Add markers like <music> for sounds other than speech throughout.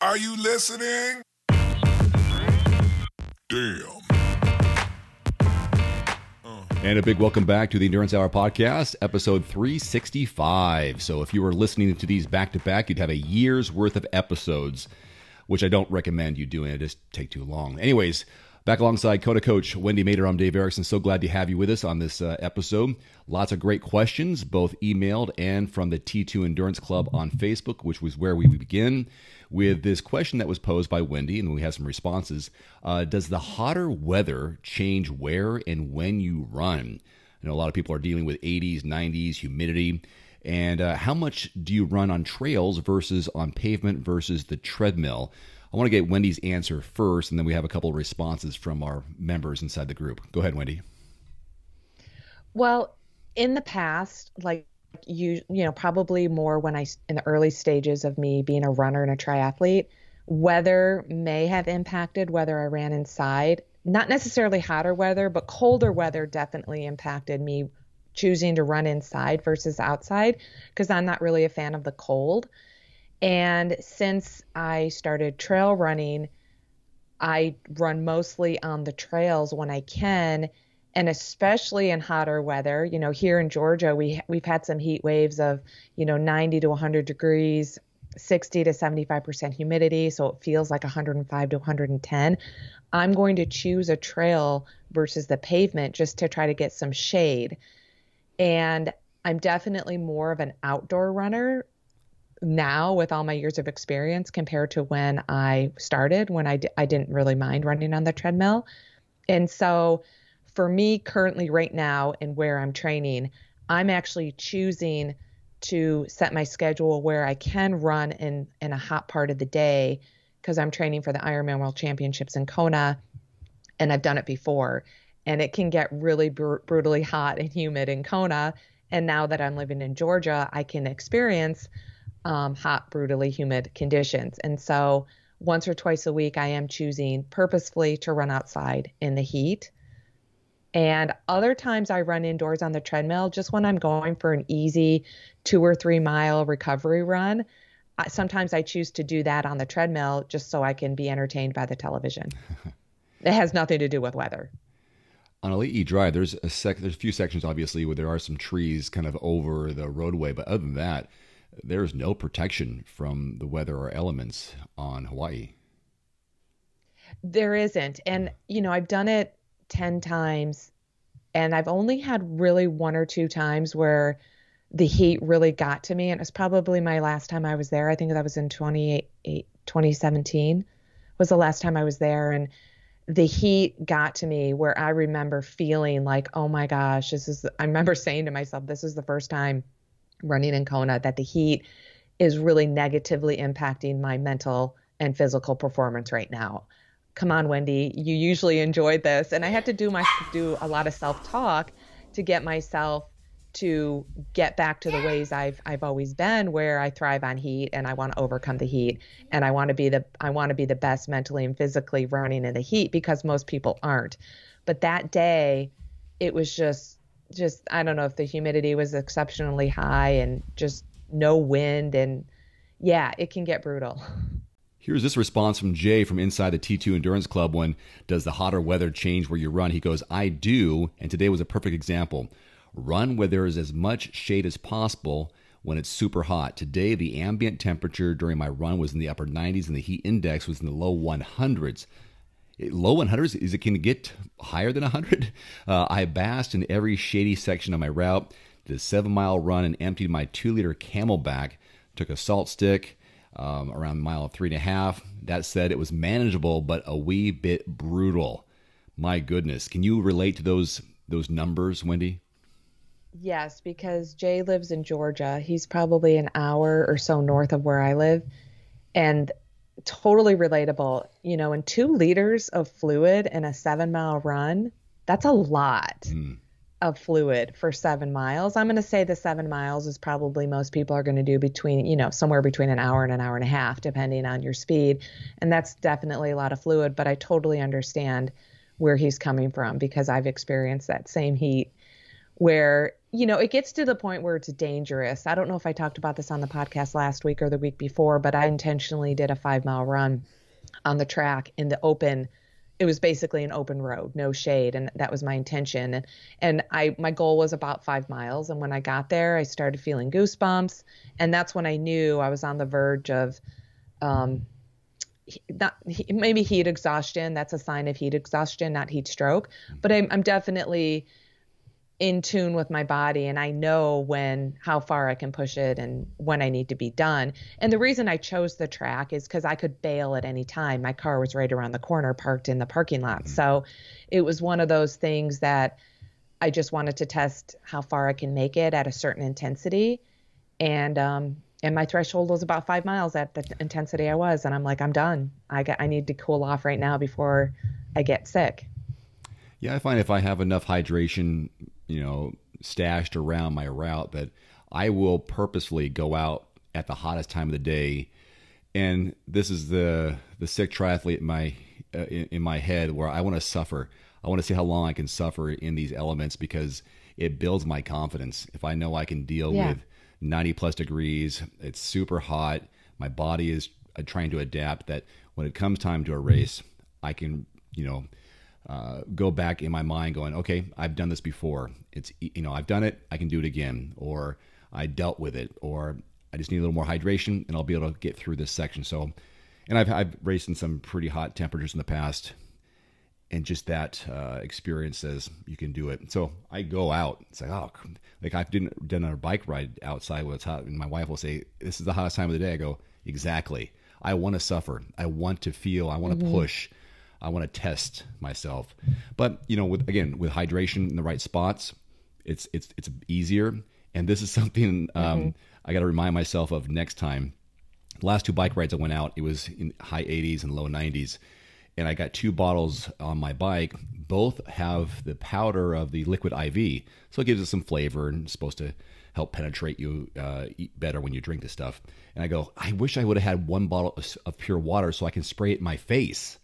Are you listening? Damn. Uh. And a big welcome back to the Endurance Hour podcast, episode 365. So, if you were listening to these back to back, you'd have a year's worth of episodes, which I don't recommend you doing. It just take too long. Anyways, back alongside Kona coach Wendy Mader, I'm Dave Erickson. So glad to have you with us on this uh, episode. Lots of great questions, both emailed and from the T2 Endurance Club on Facebook, which was where we begin with this question that was posed by Wendy, and we have some responses. Uh, does the hotter weather change where and when you run? I know a lot of people are dealing with 80s, 90s, humidity. And uh, how much do you run on trails versus on pavement versus the treadmill? I want to get Wendy's answer first, and then we have a couple of responses from our members inside the group. Go ahead, Wendy. Well, in the past, like you you know probably more when I in the early stages of me being a runner and a triathlete, weather may have impacted whether I ran inside. Not necessarily hotter weather, but colder weather definitely impacted me choosing to run inside versus outside because I'm not really a fan of the cold. And since I started trail running, I run mostly on the trails when I can and especially in hotter weather. You know here in georgia we we've had some heat waves of you know 90 to 100 degrees 60 to 75% humidity so it feels like 105 to 110 i'm going to choose a trail versus the pavement just to try to get some shade. And i'm definitely more of an outdoor runner now with all my years of experience compared to when i started when I d- I didn't really mind running on the treadmill. And so for me currently right now and where I'm training, I'm actually choosing to set my schedule where I can run in in a hot part of the day because I'm training for the Ironman World Championships in Kona and I've done it before. And it can get really br- brutally hot and humid in Kona. And now that I'm living in Georgia, I can experience um, hot, brutally humid conditions. And so once or twice a week, I am choosing purposefully to run outside in the heat and other times I run indoors on the treadmill just when I'm going for an easy two or three mile recovery run. Sometimes I choose to do that on the treadmill just so I can be entertained by the television. <laughs> it has nothing to do with weather. On Elite E Drive, there's a sec- there's a few sections obviously where there are some trees kind of over the roadway, but other than that, there's no protection from the weather or elements on Hawaii. There isn't, and you know I've done it 10 times and I've only had really one or two times where the heat really got to me and it was probably my last time I was there. I think that was in 2017 was the last time I was there and the heat got to me where I remember feeling like, oh my gosh, this is, I remember saying to myself, this is the first time running in Kona that the heat is really negatively impacting my mental and physical performance right now come on, Wendy, you usually enjoyed this. And I had to do my do a lot of self-talk to get myself to get back to the ways I've I've always been where I thrive on heat and I want to overcome the heat and I want to be the I want to be the best mentally and physically running in the heat because most people aren't. But that day it was just just I don't know if the humidity was exceptionally high and just no wind and yeah, it can get brutal. Here's this response from Jay from inside the T2 Endurance Club when does the hotter weather change where you run? He goes, I do, and today was a perfect example. Run where there is as much shade as possible when it's super hot. Today, the ambient temperature during my run was in the upper 90s and the heat index was in the low 100s. Low 100s, is it can get higher than 100? <laughs> Uh, I basked in every shady section of my route, did a seven mile run and emptied my two liter CamelBak, took a salt stick, um, around mile three and a half. That said, it was manageable, but a wee bit brutal. My goodness, can you relate to those those numbers, Wendy? Yes, because Jay lives in Georgia. He's probably an hour or so north of where I live, and totally relatable. You know, in two liters of fluid in a seven mile run, that's a lot. Mm of fluid for seven miles. I'm going to say the seven miles is probably most people are going to do between, you know, somewhere between an hour and an hour and a half, depending on your speed. And that's definitely a lot of fluid, but I totally understand where he's coming from because I've experienced that same heat where you know, it gets to the point where it's dangerous. I don't know if I talked about this on the podcast last week or the week before, but I intentionally did a five mile run on the track in the open. It was basically an open road, no shade, and that was my intention. And I my goal was about five miles. And when I got there, I started feeling goosebumps, and that's when I knew I was on the verge of, um, not maybe heat exhaustion. That's a sign of heat exhaustion, not heat stroke. But I'm I'm definitely in tune with my body and I know when how far I can push it and when I need to be done. And the reason I chose the track is cuz I could bail at any time. My car was right around the corner parked in the parking lot. Mm-hmm. So it was one of those things that I just wanted to test how far I can make it at a certain intensity and um and my threshold was about 5 miles at the intensity I was and I'm like I'm done. I got I need to cool off right now before I get sick. Yeah, I find if I have enough hydration you know, stashed around my route that I will purposefully go out at the hottest time of the day. And this is the the sick triathlete in my uh, in, in my head where I want to suffer. I want to see how long I can suffer in these elements because it builds my confidence. If I know I can deal yeah. with 90 plus degrees, it's super hot, my body is uh, trying to adapt that when it comes time to a race, I can, you know, uh, go back in my mind going, okay, I've done this before. It's, you know, I've done it. I can do it again. Or I dealt with it. Or I just need a little more hydration and I'll be able to get through this section. So, and I've, I've raced in some pretty hot temperatures in the past. And just that uh, experience says you can do it. So I go out. It's like, oh, like I've done, done a bike ride outside when it's hot. And my wife will say, this is the hottest time of the day. I go, exactly. I want to suffer. I want to feel. I want to mm-hmm. push. I want to test myself. But you know, with again with hydration in the right spots, it's it's it's easier. And this is <laughs> something um, mm-hmm. I got to remind myself of next time. The last two bike rides I went out, it was in high 80s and low 90s, and I got two bottles on my bike. Both have the powder of the liquid IV, so it gives it some flavor and it's supposed to help penetrate you uh, better when you drink this stuff. And I go, I wish I would have had one bottle of, of pure water so I can spray it in my face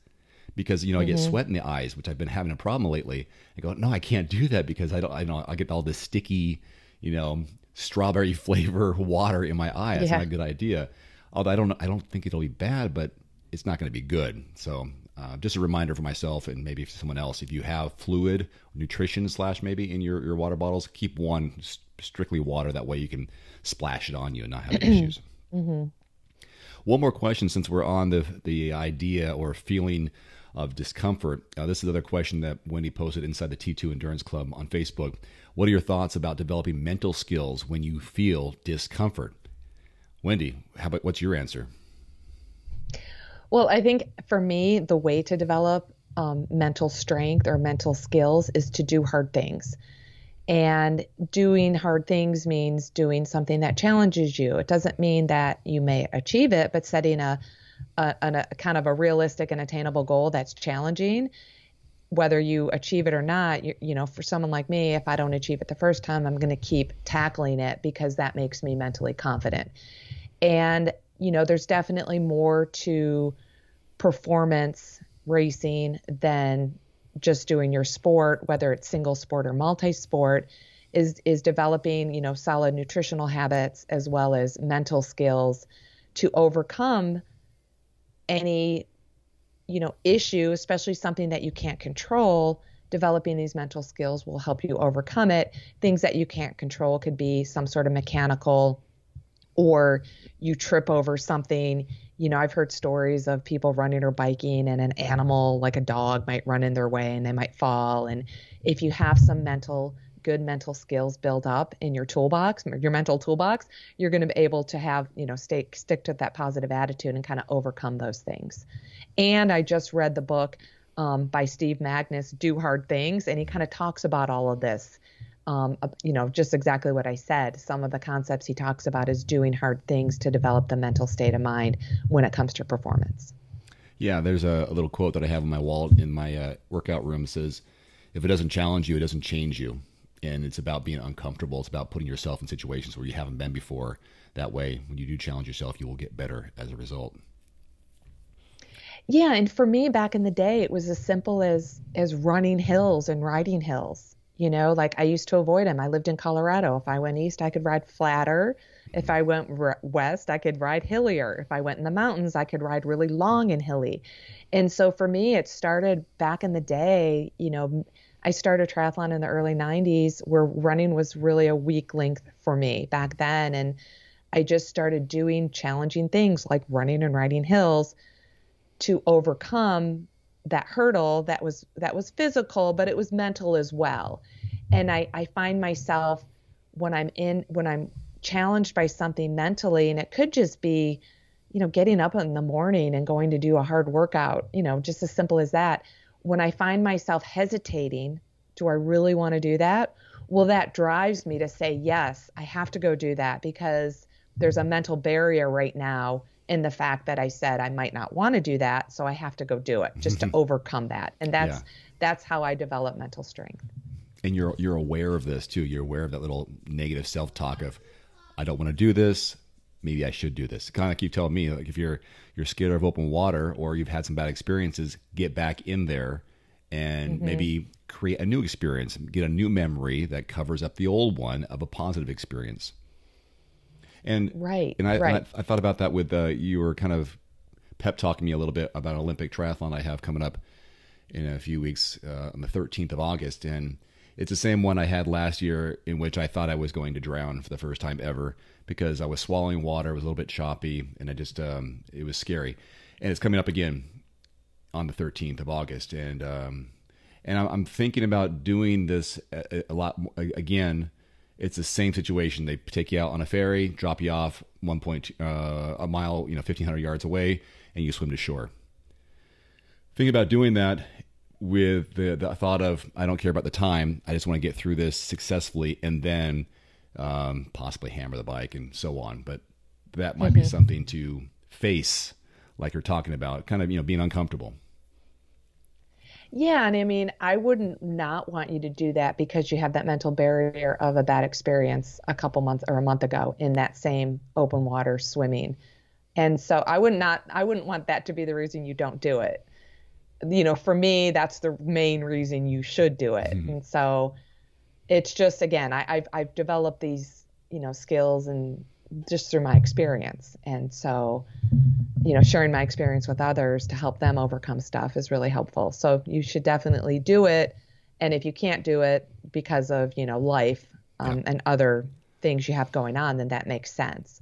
because you know mm-hmm. I get mm-hmm. sweat in the eyes, which I've been having a problem lately. I go, no, I can't do that because I don't. I know I get all this sticky, you know, strawberry <laughs> flavor water in my eye. That's yeah. not a good idea. Although I don't, I don't think it'll be bad, but it's not going to be good. So uh, just a reminder for myself and maybe for someone else: if you have fluid, nutrition slash maybe in your your water bottles, keep one strictly water. That way you can splash it on you and not have <clears throat> issues. Mm-hmm. One more question, since we're on the the idea or feeling of discomfort. Uh, this is another question that Wendy posted inside the T2 Endurance Club on Facebook. What are your thoughts about developing mental skills when you feel discomfort? Wendy, how about what's your answer? Well, I think for me, the way to develop um, mental strength or mental skills is to do hard things. And doing hard things means doing something that challenges you. It doesn't mean that you may achieve it, but setting a a, a, kind of a realistic and attainable goal that's challenging whether you achieve it or not you, you know for someone like me if i don't achieve it the first time i'm going to keep tackling it because that makes me mentally confident. And you know there's definitely more to performance racing than just doing your sport whether it's single sport or multi-sport is is developing you know solid nutritional habits as well as mental skills to overcome any you know issue especially something that you can't control developing these mental skills will help you overcome it. Things that you can't control could be some sort of mechanical or you trip over something. You know i've heard stories of people running or biking and an animal like a dog might run in their way and they might fall. And if you have some mental good mental skills build up in your toolbox, your mental toolbox, you're going to be able to have, you know, stay stick to that positive attitude and kind of overcome those things. And I just read the book um, by Steve Magness, Do Hard Things, and he kind of talks about all of this. Um, you know, just exactly what I said. Some of the concepts he talks about is doing hard things to develop the mental state of mind when it comes to performance. Yeah, there's a, a little quote that I have on my wall in my uh, workout room. Says, "If it doesn't challenge you, it doesn't change you." And it's about being uncomfortable. It's about putting yourself in situations where you haven't been before. That way, when you do challenge yourself, you will get better as a result. Yeah, and for me back in the day, it was as simple as as running hills and riding hills. You know, like I used to avoid them. I lived in Colorado. If I went east, I could ride flatter. If mm-hmm. I went west, I could ride hillier. If I went in the mountains, I could ride really long and hilly. And so for me, it started back in the day, you know, I started triathlon in the early 90s where running was really a weak link for me back then. And I just started doing challenging things like running and riding hills to overcome that hurdle that was that was physical but it was mental as well and I, I find myself when i'm in when i'm challenged by something mentally and it could just be you know getting up in the morning and going to do a hard workout you know just as simple as that when I find myself hesitating, do I really want to do that? Well, that drives me to say, yes, I have to go do that because there's a mental barrier right now in the fact that I said I might not want to do that, so I have to go do it just to mm-hmm. overcome that. And that's yeah. that's how I develop mental strength. And you're you're aware of this too. You're aware of that little negative self-talk of I don't want to do this maybe I should do this. Kind of like you tell me, like if you're you're scared of open water or you've had some bad experiences, get back in there and mm-hmm. maybe create a new experience, get a new memory that covers up the old one of a positive experience. And right, and I, right. And I, I, thought about that with uh, you were kind of pep talking me a little bit about an Olympic triathlon I have coming up in a few weeks uh, on the 13th of August, and it's the same one I had last year in which I thought I was going to drown for the first time ever because I was swallowing water, it was a little bit choppy, and I just um, it was scary. And it's coming up again on the 13th of August, and um, and I'm thinking about doing this a, a lot again. It's the same situation. They take you out on a ferry, drop you off one point uh, a mile, you know, 1,500 yards away, and you swim to shore. Thinking about doing that with the, the thought of I don't care about the time. I just want to get through this successfully, and then um, possibly hammer the bike and so on. But that might mm-hmm. be something to face, like you're talking about, kind of you know being uncomfortable. Yeah, and I mean, I wouldn't not want you to do that because you have that mental barrier of a bad experience a couple months or a month ago in that same open water swimming. And so I would not I wouldn't want that to be the reason you don't do it. You know, for me, that's the main reason you should do it. Mm-hmm. And so it's just again, I, I've I've developed these you know skills and just through my experience, and so you know sharing my experience with others to help them overcome stuff is really helpful. So you should definitely do it, and if you can't do it because of you know life um, yeah. and other things you have going on, then that makes sense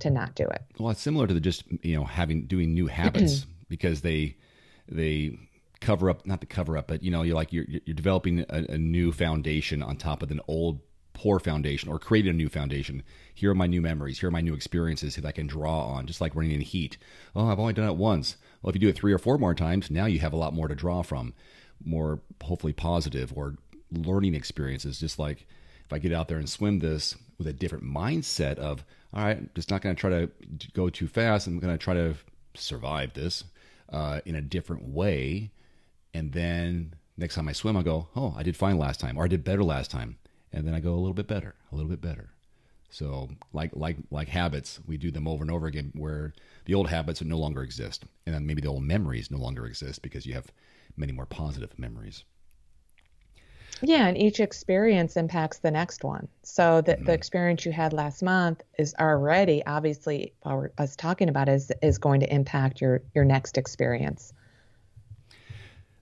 to not do it. Well, it's similar to the just you know having doing new habits <clears throat> because they they cover up not the cover up but you know you're like you're you're developing a, a, new foundation on top of an old poor foundation or creating a new foundation. Here are my new memories. Here are my new experiences that i can draw on just like running in heat. Oh i've only done it once. Well if you do it three or four more times now you have a lot more to draw from. More hopefully positive or learning experiences. Just like if i get out there and swim this with a different mindset of all right I'm just not going to try to go too fast. I'm going to try to survive this uh, in a different way and then next time I swim, I go, oh, I did fine last time, or I did better last time, and then I go a little bit better, a little bit better. So like like like habits, we do them over and over again, where the old habits no longer exist, and then maybe the old memories no longer exist because you have many more positive memories. Yeah, and each experience impacts the next one. So the, mm-hmm. the experience you had last month is already obviously while us talking about is is going to impact your your next experience.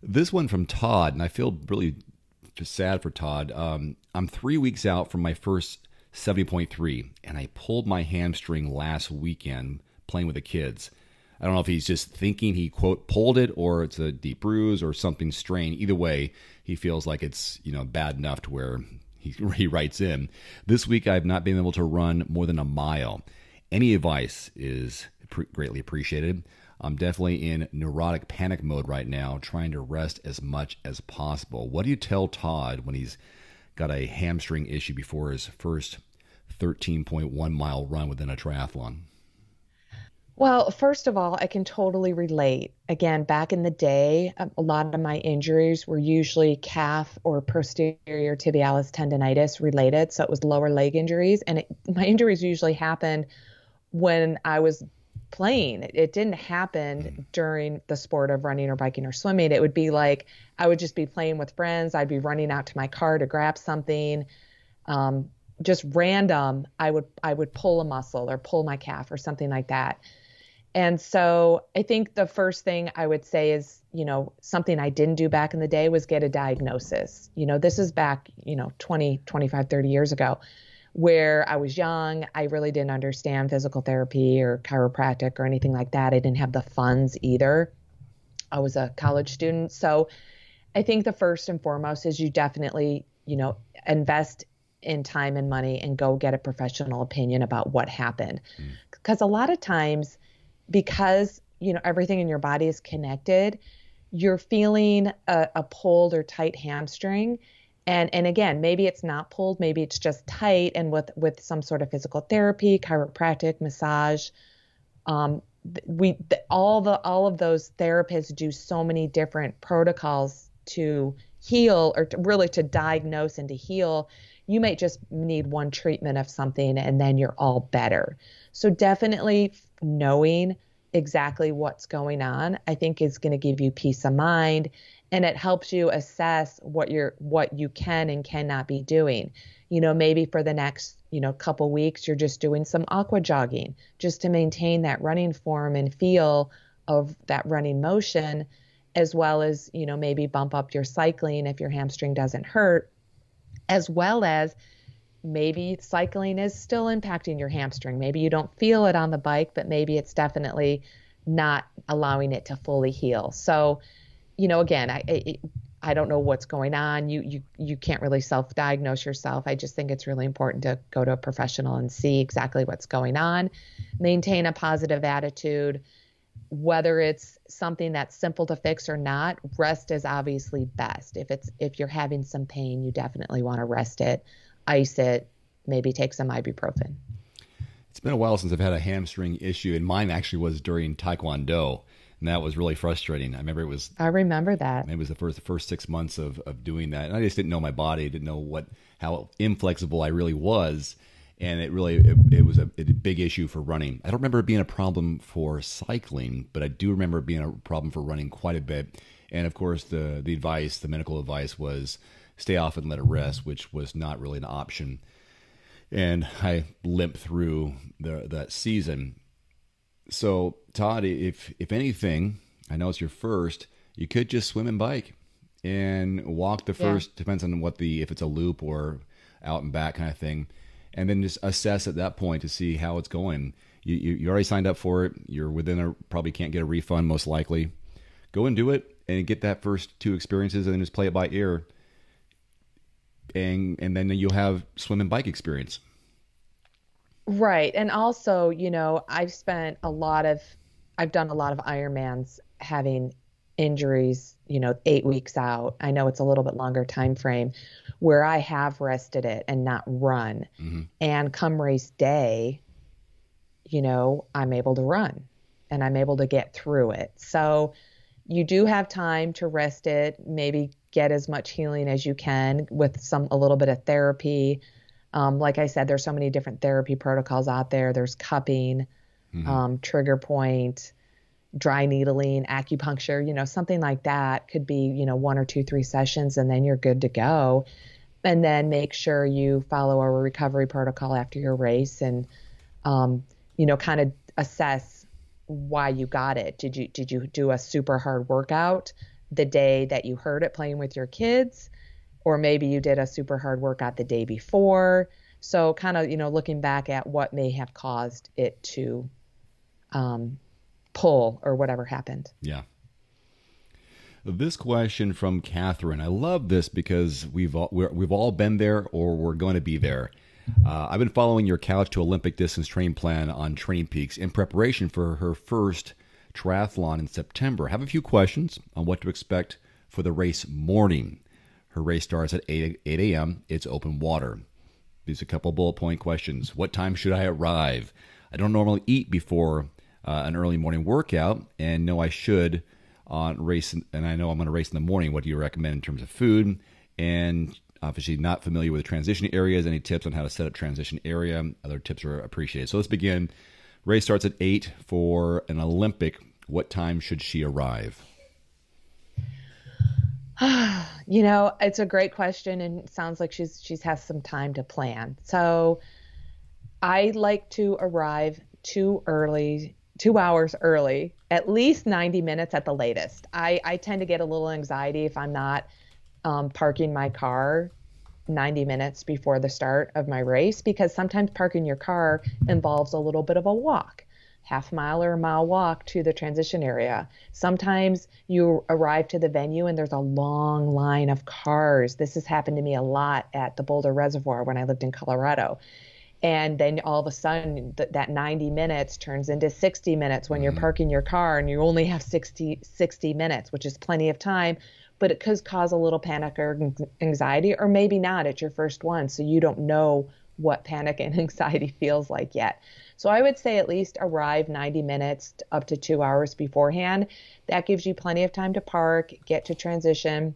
This one from Todd, and I feel really sad for Todd. Um, I'm three weeks out from my first 70.3, and I pulled my hamstring last weekend playing with the kids. I don't know if he's just thinking he quote pulled it or it's a deep bruise or something strained. Either way, he feels like it's you know bad enough to where he, <laughs> he writes in. This week I've not been able to run more than a mile. Any advice is greatly appreciated. I'm definitely in neurotic panic mode right now, trying to rest as much as possible. What do you tell Todd when he's got a hamstring issue before his first 13.1 mile run within a triathlon? Well, first of all, I can totally relate. Again, back in the day, um, a lot of my injuries were usually calf or posterior tibialis tendonitis related. So it was lower leg injuries. And it, my injuries usually happened when I was playing. It didn't happen mm. during the sport of running or biking or swimming. It would be like I would just be playing with friends. I'd be running out to my car to grab something. Um, just random, I would I would pull a muscle or pull my calf or something like that. And so I think the first thing I would say is, you know, something I didn't do back in the day was get a diagnosis. You know, this is back, you know, 20, 25, 30 years ago where I was young. I really didn't understand physical therapy or chiropractic or anything like that. I didn't have the funds either. I was a college student. So I think the first and foremost is you definitely, you know, invest in time and money and go get a professional opinion about what happened. Because mm. a lot of times, because, you know, everything in your body is connected, you're feeling a, a pulled or tight hamstring and and again maybe it's not pulled maybe it's just tight and with with some sort of physical therapy chiropractic massage. Um, we all the all of those therapists do so many different protocols to heal or to, really to diagnose and to heal. You might just need one treatment of something and then you're all better. So definitely knowing exactly what's going on i think is going to give you peace of mind and it helps you assess what you're what you can and cannot be doing. You know maybe for the next you know couple weeks you're just doing some aqua jogging just to maintain that running form and feel of that running motion as well as you know maybe bump up your cycling if your hamstring doesn't hurt as well as maybe cycling is still impacting your hamstring. Maybe you don't feel it on the bike but maybe it's definitely not allowing it to fully heal. So you know, again, I, I I don't know what's going on. You you you can't really self-diagnose yourself. I just think it's really important to go to a professional and see exactly what's going on. Maintain a positive attitude. Whether it's something that's simple to fix or not, rest is obviously best. If it's if you're having some pain, you definitely want to rest it, ice it, maybe take some ibuprofen. It's been a while since I've had a hamstring issue, and mine actually was during Taekwondo and that was really frustrating. I remember it was. I remember that. It was the first the first six months of of doing that, and I just didn't know my body, didn't know what how inflexible I really was, and it really it, it was a, a, big issue for running. I don't remember it being a problem for cycling, but I do remember it being a problem for running quite a bit. And of course, the the advice, the medical advice was stay off and let it rest, which was not really an option. And I limped through the, that season so, Todd, if if anything, I know it's your first. You could just swim and bike, and walk the first. Yeah. Depends on what the if it's a loop or out and back kind of thing, and then just assess at that point to see how it's going. You you, you already signed up for it. You're within a probably can't get a refund most likely. Go and do it and get that first two experiences, and then just play it by ear. And and then you'll have swim and bike experience. Right. And also, you know, I've spent a lot of I've done a lot of Ironmans having injuries, you know, 8 weeks out. I know it's a little bit longer time frame where I have rested it and not run. Mm-hmm. And come race day, you know, I'm able to run and I'm able to get through it. So you do have time to rest it, maybe get as much healing as you can with some a little bit of therapy um, like I said, there's so many different therapy protocols out there. There's cupping, mm-hmm. um, trigger point, dry needling, acupuncture, you know, something like that could be, you know, one or two, three sessions and then you're good to go. And then make sure you follow a recovery protocol after your race and, um, you know, kind of assess why you got it. Did you, did you do a super hard workout the day that you heard it playing with your kids? Or maybe you did a super hard workout the day before. So, kind of, you know, looking back at what may have caused it to um, pull or whatever happened. Yeah. This question from Catherine, I love this because we've all, we have all been there or we're going to be there. Uh, I've been following your couch to Olympic distance train plan on Training Peaks in preparation for her first triathlon in September. I have a few questions on what to expect for the race morning. Her race starts at 8, 8 a.m. It's open water. These are a couple bullet point questions. What time should I arrive? I don't normally eat before uh, an early morning workout, and know I should on race. And I know I'm going to race in the morning. What do you recommend in terms of food? And obviously, not familiar with transition areas. Any tips on how to set up transition area? Other tips are appreciated. So let's begin Race starts at 8 for an Olympic. What time should she arrive? <sighs> you know, it's a great question and sounds like she's she's has some time to plan. So I like to arrive too early, two hours early, at least 90 minutes at the latest. I, I tend to get a little anxiety if I'm not um, parking my car 90 minutes before the start of my race because sometimes parking your car involves a little bit of a walk half mile or a mile walk to the transition area. Sometimes you arrive to the venue and there's a long line of cars. This has happened to me a lot at the Boulder Reservoir when I lived in Colorado. And then all of a sudden, th- that 90 minutes turns into 60 minutes when mm-hmm. you're parking your car and you only have 60, 60 minutes, which is plenty of time. But it could cause a little panic or anxiety, or maybe not. It's your first one, so you don't know what panic and <laughs> anxiety feels like yet. So I would say at least arrive 90 minutes up to two hours beforehand. That gives you plenty of time to park, get to transition,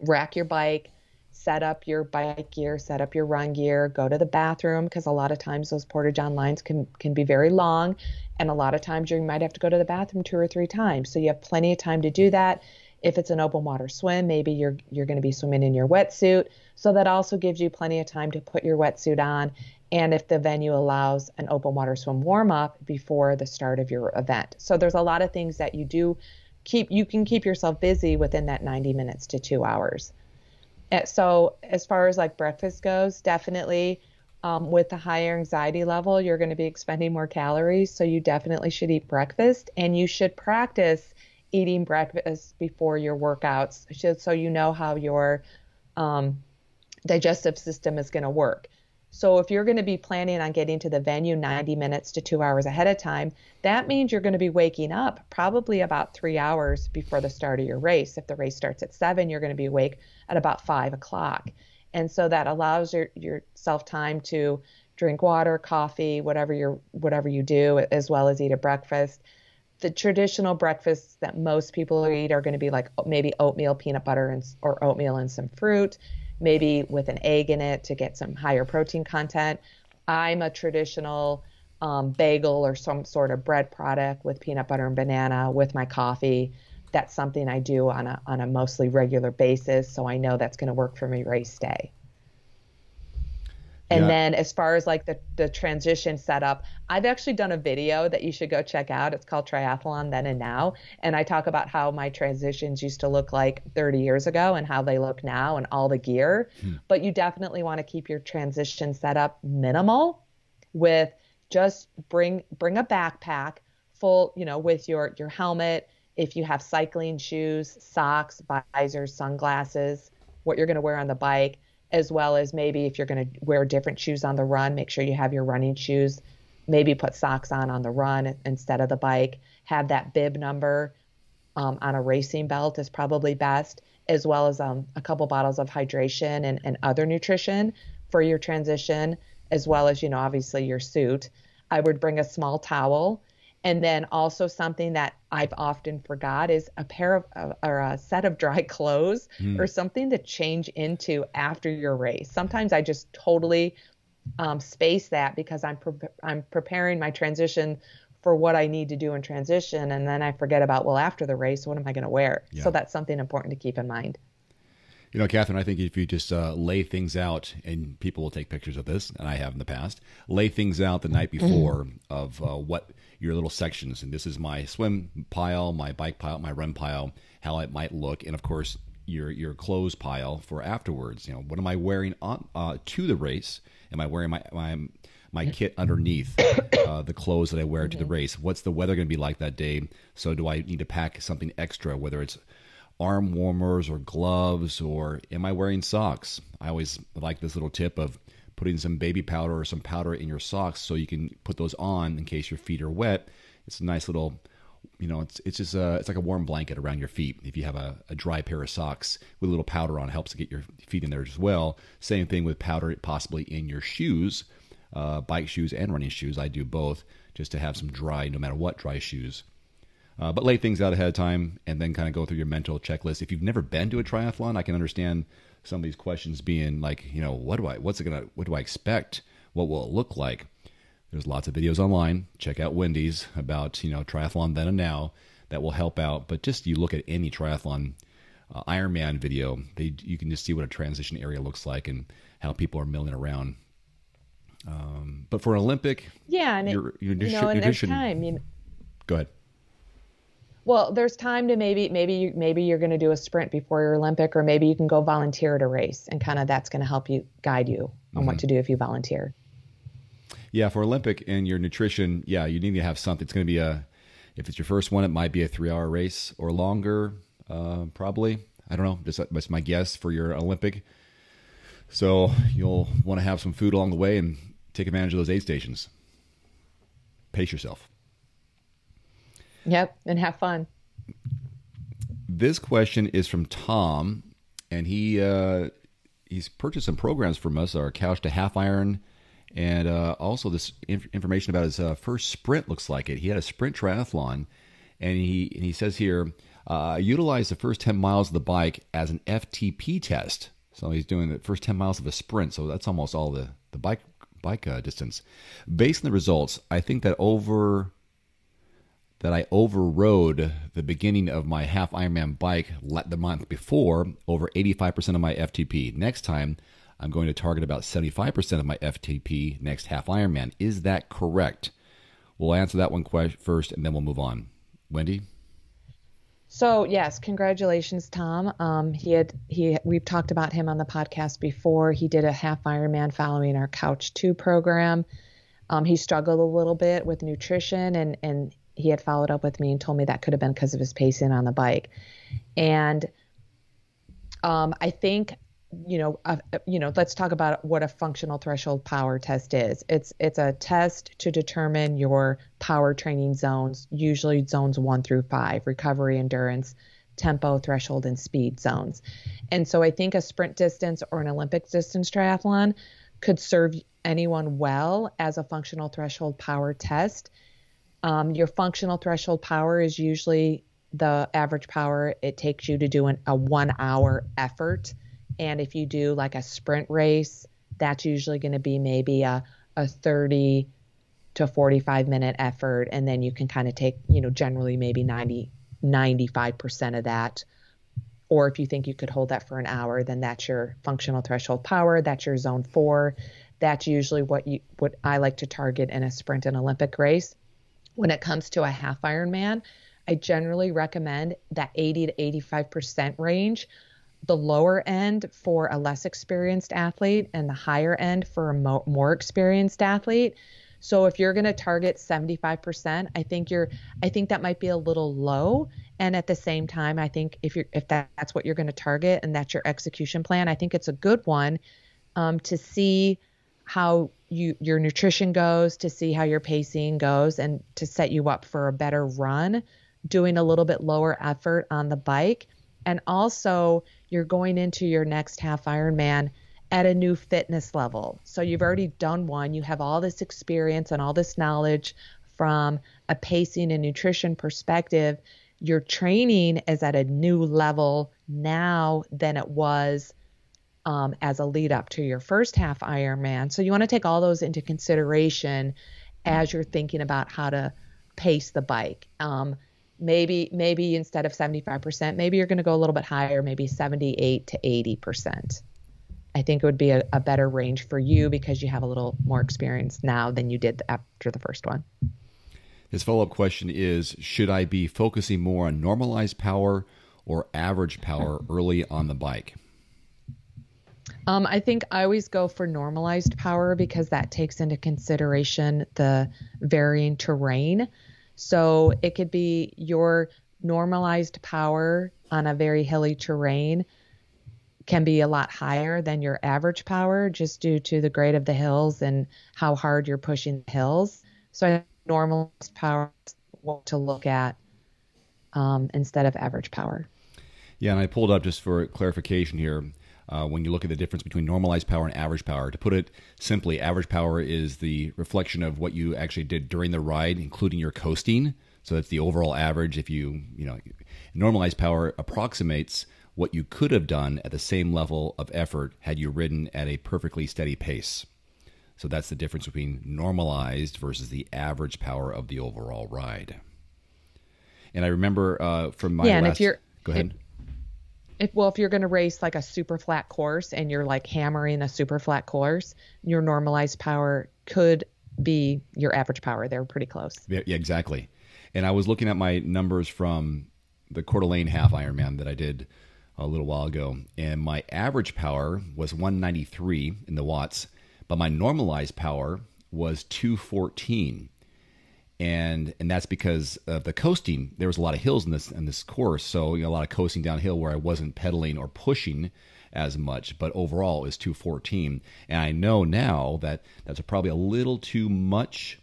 rack your bike, set up your bike gear, set up your run gear, go to the bathroom because a lot of times those porta john lines can can be very long, and a lot of times you might have to go to the bathroom two or three times. So you have plenty of time to do that. If it's an open water swim, maybe you're you're going to be swimming in your wetsuit, so that also gives you plenty of time to put your wetsuit on and if the venue allows an open water swim warm up before the start of your event. So there's a lot of things that you do keep you can keep yourself busy within that 90 minutes to 2 hours. Eh, so as far as like breakfast goes, definitely um, with the higher anxiety level, you're going to be expending more calories. So you definitely should eat breakfast and you should practice eating breakfast before your workouts so you know how your um, digestive system is going to work. So if you're going to be planning on getting to the venue 90 minutes to two hours ahead of time, that means you're going to be waking up probably about three hours before the start of your race. If the race starts at seven, you're going to be awake at about five o'clock. And so that allows your yourself time to drink water, coffee, whatever you whatever you do, as well as eat a breakfast. The traditional breakfasts that most people eat are going to be like maybe oatmeal, peanut butter, and or oatmeal and some fruit maybe with an egg in it to get some higher protein content. I'm a traditional um, bagel or some sort of bread product with peanut butter and banana with my coffee. That's something I do on a on a mostly regular basis, so I know that's going to work for me race day. And yeah. then as far as like the, the transition setup, I've actually done a video that you should go check out. It's called Triathlon Then and Now. And I talk about how my transitions used to look like 30 years ago and how they look now and all the gear. Hmm. But you definitely want to keep your transition setup minimal with just bring bring a backpack full, you know, with your your helmet, if you have cycling shoes, socks, visors, sunglasses, what you're going to wear on the bike as well as maybe if you're going to wear different shoes on the run, make sure you have your running shoes. Maybe put socks on on the run instead of the bike. Have that bib number um, on a racing belt is probably best, as well as um, a couple bottles of hydration and, and other nutrition for your transition, as well as, you know, obviously your suit. I would bring a small towel and then also something that I've often forgot is a pair of uh, or a set of dry <laughs> clothes mm. or something to change into after your race. Sometimes I just totally um, space that because I'm pre- I'm preparing my transition for what I need to do in transition, and then I forget about well after the race, what am I going to wear? Yeah. So that's something important to keep in mind. You know, Catherine, I think if you just uh, lay things out, and people will take pictures of this, and I have in the past, lay things out the night mm-hmm. before mm. of uh, what your little sections. And this is my swim pile, my bike pile, my run pile, how it might look, and of course your your clothes pile for afterwards. You know, what am I wearing on uh, to the race? Am I wearing my my my kit underneath uh, the clothes that I wear to the race? What's the weather going to be like that day? So do I need to pack something extra, whether it's arm warmers or gloves, or am I wearing socks? I always like this little tip of putting some baby powder or some powder in your socks so you can put those on in case your feet are wet. It's a nice little, you know, it's it's just a, it's like a warm blanket around your feet. If you have a, a dry pair of socks with a little powder on, helps to get your feet in there as well. Same thing with powder possibly in your shoes, uh, bike shoes and running shoes. I do both just to have some dry, no matter what, dry shoes. Uh, but lay things out ahead of time and then kind of go through your mental checklist. If you've never been to a triathlon, I can understand some of these questions being like, you know, what do I, what's it gonna, what do I expect? What will it look like? There's lots of videos online. Check out Wendy's about you know triathlon then and now that will help out. But just you look at any triathlon uh, Ironman video, they you can just see what a transition area looks like and how people are milling around. Um, but for an Olympic, yeah, and your, your, you know, and there's time. You know, go ahead. Well, there's time to maybe maybe you maybe you're going to do a sprint before your Olympic, or maybe you can go volunteer at a race, and kind of that's going to help you guide you on mm-hmm. what to do if you volunteer. Yeah, for Olympic and your nutrition, yeah, you need to have something. It's going to be a if it's your first one, it might be a three hour race or longer, uh, probably. I don't know. That's, that's my guess for your Olympic. So you'll want to have some food along the way and take advantage of those aid stations. Pace yourself. Yep, and have fun. This question is from Tom, and he uh, he's purchased some programs from us, our couch to half iron, and uh, also this inf- information about his uh, first sprint. Looks like it. He had a sprint triathlon, and he and he says here, uh, utilize the first ten miles of the bike as an FTP test. So he's doing the first ten miles of a sprint. So that's almost all the the bike bike uh, distance. Based on the results, I think that over that I overrode the beginning of my half Ironman bike the month before over 85% of my FTP. Next time, I'm going to target about 75% of my FTP next half Ironman. Is that correct? We'll answer that one first and then we'll move on. Wendy? So yes, congratulations, Tom. Um, he had he we've talked about him on the podcast before. He did a half Ironman following our Couch Two program. Um, he struggled a little bit with nutrition and and he had followed up with me and told me that could have been because of his pacing on the bike. And um, I think you know, uh, you know, let's talk about what a functional threshold power test is. It's it's a test to determine your power training zones, usually zones 1 through 5, recovery, endurance, tempo, threshold and speed zones. And so I think a sprint distance or an Olympic distance triathlon could serve anyone well as a functional threshold power test um, your functional threshold power is usually the average power it takes you to do an, a one hour effort. And if you do like a sprint race, that's usually going to be maybe a, a 30 to 45 minute effort. And then you can kind of take, you know, generally maybe 90, 95% of that. Or if you think you could hold that for an hour, then that's your functional threshold power. That's your zone four. That's usually what you what I like to target in a sprint and Olympic race. When it comes to a half Ironman, I generally recommend that 80 to 85% range, the lower end for a less experienced athlete and the higher end for a mo- more experienced athlete. So if you're going to target 75%, I think you're I think that might be a little low and at the same time, I think if you're if that's what you're going to target and that's your execution plan, I think it's a good one um, to see how you your nutrition goes, to see how your pacing goes, and to set you up for a better run, doing a little bit lower effort on the bike. And also, you're going into your next half Ironman at a new fitness level. So you've already done one, you have all this experience and all this knowledge from a pacing and nutrition perspective. Your training is at a new level now than it was um, as a lead up to your first half Ironman. So you want to take all those into consideration as you're thinking about how to pace the bike. Um, maybe maybe instead of 75%, maybe you're going to go a little bit higher, maybe 78 to 80%. I think it would be a, a better range for you because you have a little more experience now than you did after the first one. His follow up question is Should I be focusing more on normalized power or average power <laughs> early on the bike? Um, I think I always go for normalized power because that takes into consideration the varying terrain. So it could be your normalized power on a very hilly terrain can be a lot higher than your average power just due to the grade of the hills and how hard you're pushing the hills. So I normalized power to look at um, instead of average power. Yeah, and I pulled up just for clarification here uh, when you look at the difference between normalized power and average power. To put it simply, average power is the reflection of what you actually did during the ride, including your coasting. So that's the overall average. If you, you know, normalized power approximates what you could have done at the same level of effort had you ridden at a perfectly steady pace. So that's the difference between normalized versus the average power of the overall ride. And I remember uh, from my yeah, and last, if you're go ahead. If well, if you're going to race like a super flat course and you're like hammering a super flat course, your normalized power could be your average power. They're pretty close. Yeah, exactly. And I was looking at my numbers from the Coeur d'Alene half Ironman that I did a little while ago, and my average power was 193 in the watts, but my normalized power was 214 and and that's because of the coasting. There was a lot of hills in this in this course, so you know, a lot of coasting downhill where I wasn't pedaling or pushing as much. But overall, was 214, and I know now that that's probably a little too much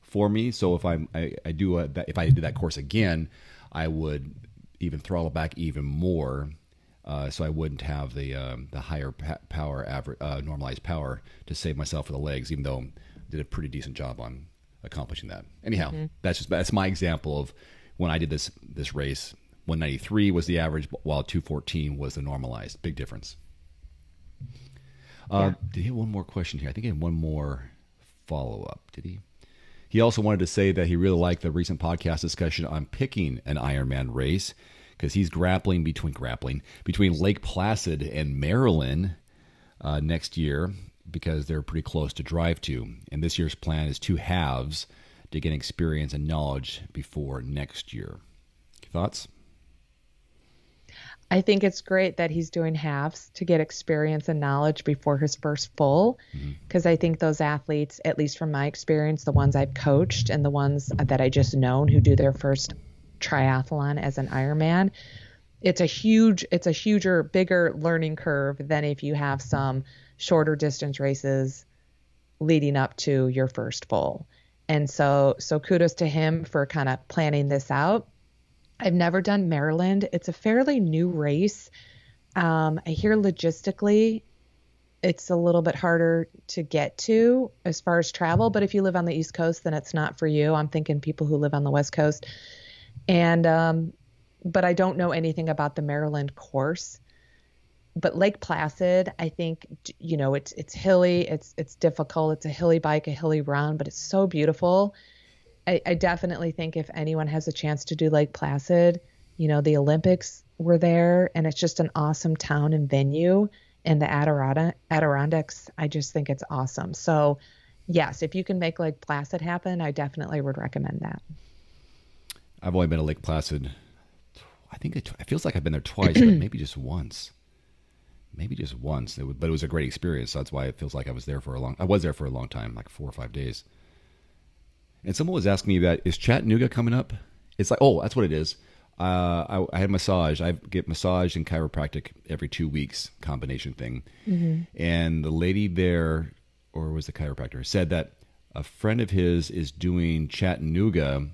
for me. So if I'm, I, I do a, if I did that course again, I would even throttle back even more. Uh, so I wouldn't have the um, the higher pa- power average uh, normalized power to save myself for the legs, even though I did a pretty decent job on accomplishing that. Anyhow, mm-hmm. that's just that's my example of when I did this this race. 193 was the average, while 214 was the normalized. Big difference. Uh, yeah. Did he have one more question here? I think he had one more follow up. Did he? He also wanted to say that he really liked the recent podcast discussion on picking an Ironman race because he's grappling between grappling between Lake Placid and Maryland uh, next year, because they're pretty close to drive to. And this year's plan is two halves to gain experience and knowledge before next year. Thoughts? I think it's great that he's doing halves to get experience and knowledge before his first full. Because mm-hmm. I think those athletes, at least from my experience, the ones I've coached and the ones that I just known who do their first triathlon as an Ironman, it's a huge, it's a huger, bigger learning curve than if you have some shorter distance races leading up to your first full. And so so kudos to him for kind of planning this out. I've never done Maryland. It's a fairly new race. Um, I hear logistically it's a little bit harder to get to as far as travel, but if you live on the East Coast, then it's not for you. I'm thinking people who live on the West Coast. And um, but I don't know anything about the Maryland course but Lake Placid, I think you know it's it's hilly, it's it's difficult, it's a hilly bike, a hilly run, but it's so beautiful. I, I definitely think if anyone has a chance to do Lake Placid, you know the Olympics were there, and it's just an awesome town and venue. And the Adirondack, Adirondacks, I just think it's awesome. So, yes, if you can make Lake Placid happen, I definitely would recommend that. I've only been to Lake Placid. I think it, it feels like I've been there twice, but <clears throat> maybe just once maybe just once. It but it was a great experience. So that's why it feels like I was there for a long. I was there for a long time, like four or five days. And someone was asking me that is Chattanooga coming up? It's like, oh, that's what it is. Uh, I, I, had massage. I get massage and chiropractic every two weeks, combination thing. Mm-hmm. And the lady there, or was the chiropractor, said that a friend of his is doing Chattanooga,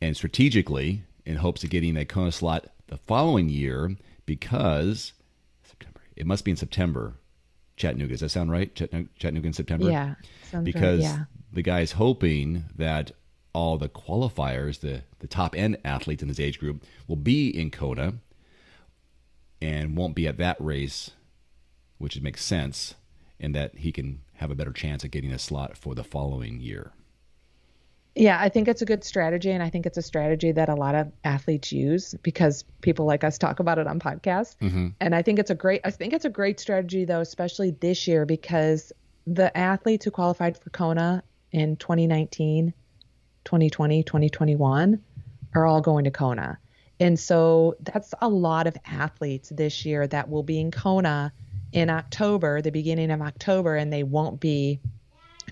and strategically in hopes of getting a Kona slot the following year because it must be in September. Chattanooga. Does that sound right? Chattanooga in September? Yeah. Because right, yeah. the guy's hoping that all the qualifiers, the, the top end athletes in his age group, will be in Kona and won't be at that race, which makes sense, and that he can have a better chance at getting a slot for the following year. Yeah, I think it's a good strategy, and I think it's a strategy that a lot of athletes use because people like us talk about it on podcasts. Mm-hmm. And I think it's a great, I think it's a great strategy though, especially this year because the athletes who qualified for Kona in 2019, 2020, 2021 are all going to Kona, and so that's a lot of athletes this year that will be in Kona in October, the beginning of October, and they won't be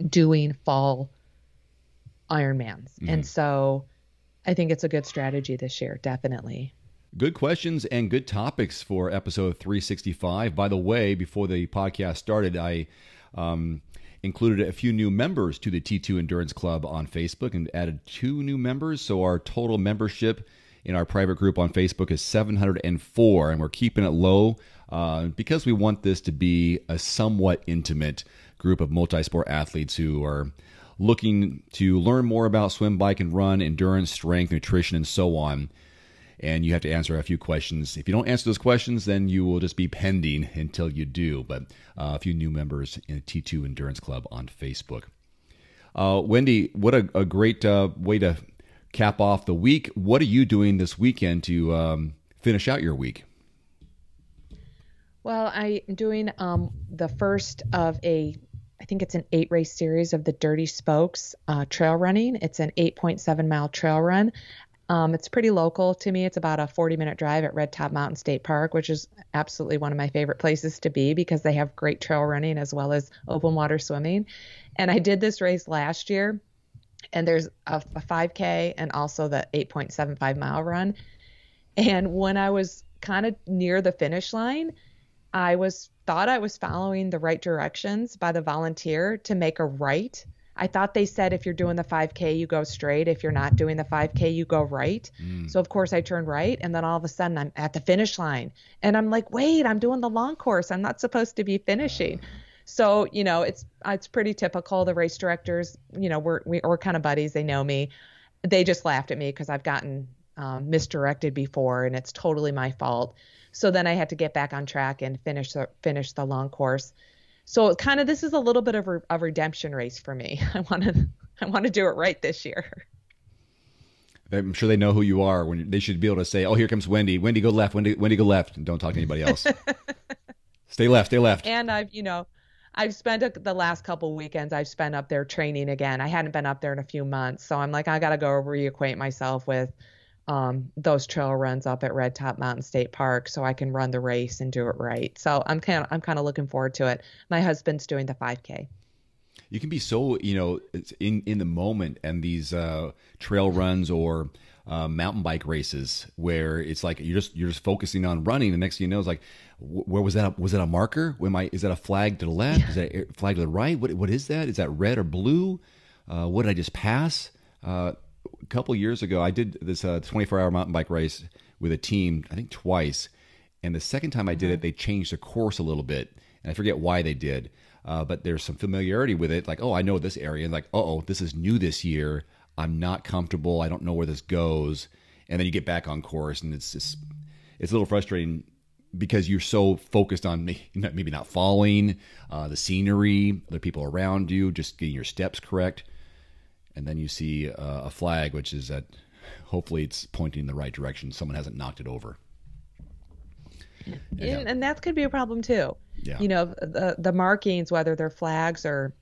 doing fall Ironmans. Mm-hmm. And so I think it's a good strategy this year, definitely. Good questions and good topics for episode 365. By the way, before the podcast started, I um, included a few new members to the T2 Endurance Club on Facebook and added two new members. So our total membership in our private group on Facebook is 704, and we're keeping it low uh, because we want this to be a somewhat intimate group of multi sport athletes who are looking to learn more about swim, bike, and run, endurance, strength, nutrition, and so on. and you have to answer a few questions. If you don't answer those questions, then you will just be pending until you do. But uh, a few new members in T2 Endurance Club on Facebook. Uh, Wendy, what a, a great uh, way to cap off the week. What are you doing this weekend to um, finish out your week? Well, I'm doing um, the first of a, I think it's an eight race series of the Dirty Spokes uh, trail running. It's an 8.7 mile trail run. Um, it's pretty local to me. It's about a 40 minute drive at Red Top Mountain State Park, which is absolutely one of my favorite places to be because they have great trail running as well as open water swimming. And I did this race last year, and there's a, a 5K and also the 8.75 mile run. And when I was kind of near the finish line, I was thought I was following the right directions by the volunteer to make a right. I thought they said if you're doing the 5K, you go straight. If you're not doing the 5K, you go right. Mm. So, of course, I turned right. And then all of a sudden, I'm at the finish line. And I'm like, wait, I'm doing the long course. I'm not supposed to be finishing. So, you know, it's it's pretty typical. The race directors, you know, we're, we, we're kind of buddies. They know me. They just laughed at me because I've gotten um, misdirected before and it's totally my fault. So then I had to get back on track and finish the, finish the long course. So kind of this is a little bit of a, a redemption race for me. <laughs> I want to I want to do it right this year. I'm sure they know who you are. When they should be able to say, "Oh, here comes Wendy. Wendy, go left. Wendy, Wendy, go left." And don't talk to anybody else. <laughs> stay left. Stay left. And I've, you know, I've spent a, the last couple weekends. I've spent up there training again. I hadn't been up there in a few months, so I'm like, I got to go reacquaint myself with um, those trail runs up at Red Top Mountain State Park so I can run the race and do it right. So I'm kind of I'm kind of looking forward to it. My husband's doing the 5K. You can be so you know in in the moment and these uh, trail runs or uh, mountain bike races where it's like you're just you're just focusing on running. The next thing you know is like, where was that? Was that a marker? Am I? Is that a flag to the left? Yeah. Is that a flag to the right? What what is that? Is that red or blue? Uh, what did I just pass? Uh, a couple years ago, I did this uh, 24 hour mountain bike race with a team, I think twice. And the second time I did it, mm-hmm. they changed the course a little bit. And I forget why they did. Uh, but there's some familiarity with it. Like, oh, I know this area. And like, oh, this is new this year. I'm not comfortable. I don't know where this goes. And then you get back on course, and it's just, it's a little frustrating because you're so focused on <laughs> maybe not falling, uh, the scenery, the people around you, just getting your steps correct and then you see uh, a flag, which is that hopefully it's pointing in the right direction. Someone hasn't knocked it over. And, and that could be a problem too. Yeah. You know, the the markings, whether they're flags or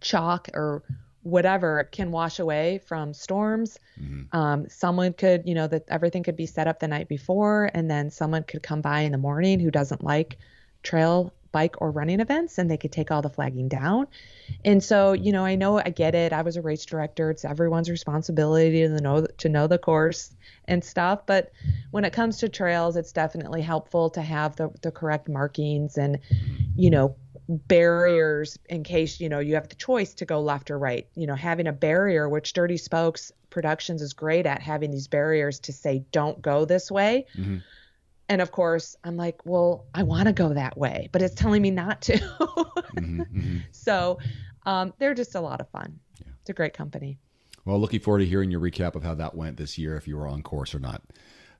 chalk or whatever, can wash away from storms. Mm-hmm. Um, someone could, you know, that everything could be set up the night before, and then someone could come by in the morning who doesn't like trail bike or running events and they could take all the flagging down. And so, you know, I know I get it. I was a race director. It's everyone's responsibility to know to know the course and stuff, but when it comes to trails, it's definitely helpful to have the the correct markings and you know, barriers in case, you know, you have the choice to go left or right. You know, having a barrier which Dirty Spokes Productions is great at having these barriers to say don't go this way. Mm-hmm and of course, I'm like, well, I want to go that way, but it's telling me not to. mm-hmm, <laughs> mm-hmm. So um, they're just a lot of fun. Yeah. It's a great company. Well, looking forward to hearing your recap of how that went this year, if you were on course or not.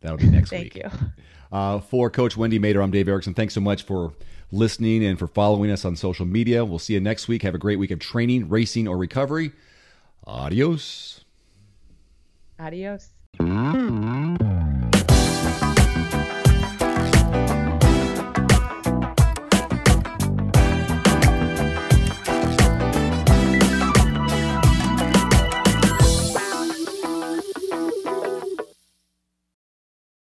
That'll be next Thank week. Thank you. <laughs> Uh, for Coach Wendy Mader, I'm Dave Erickson. Thanks so much for listening and for following us on social media. We'll see you next week. Have a great week of training, racing, or recovery. Adios. Adios.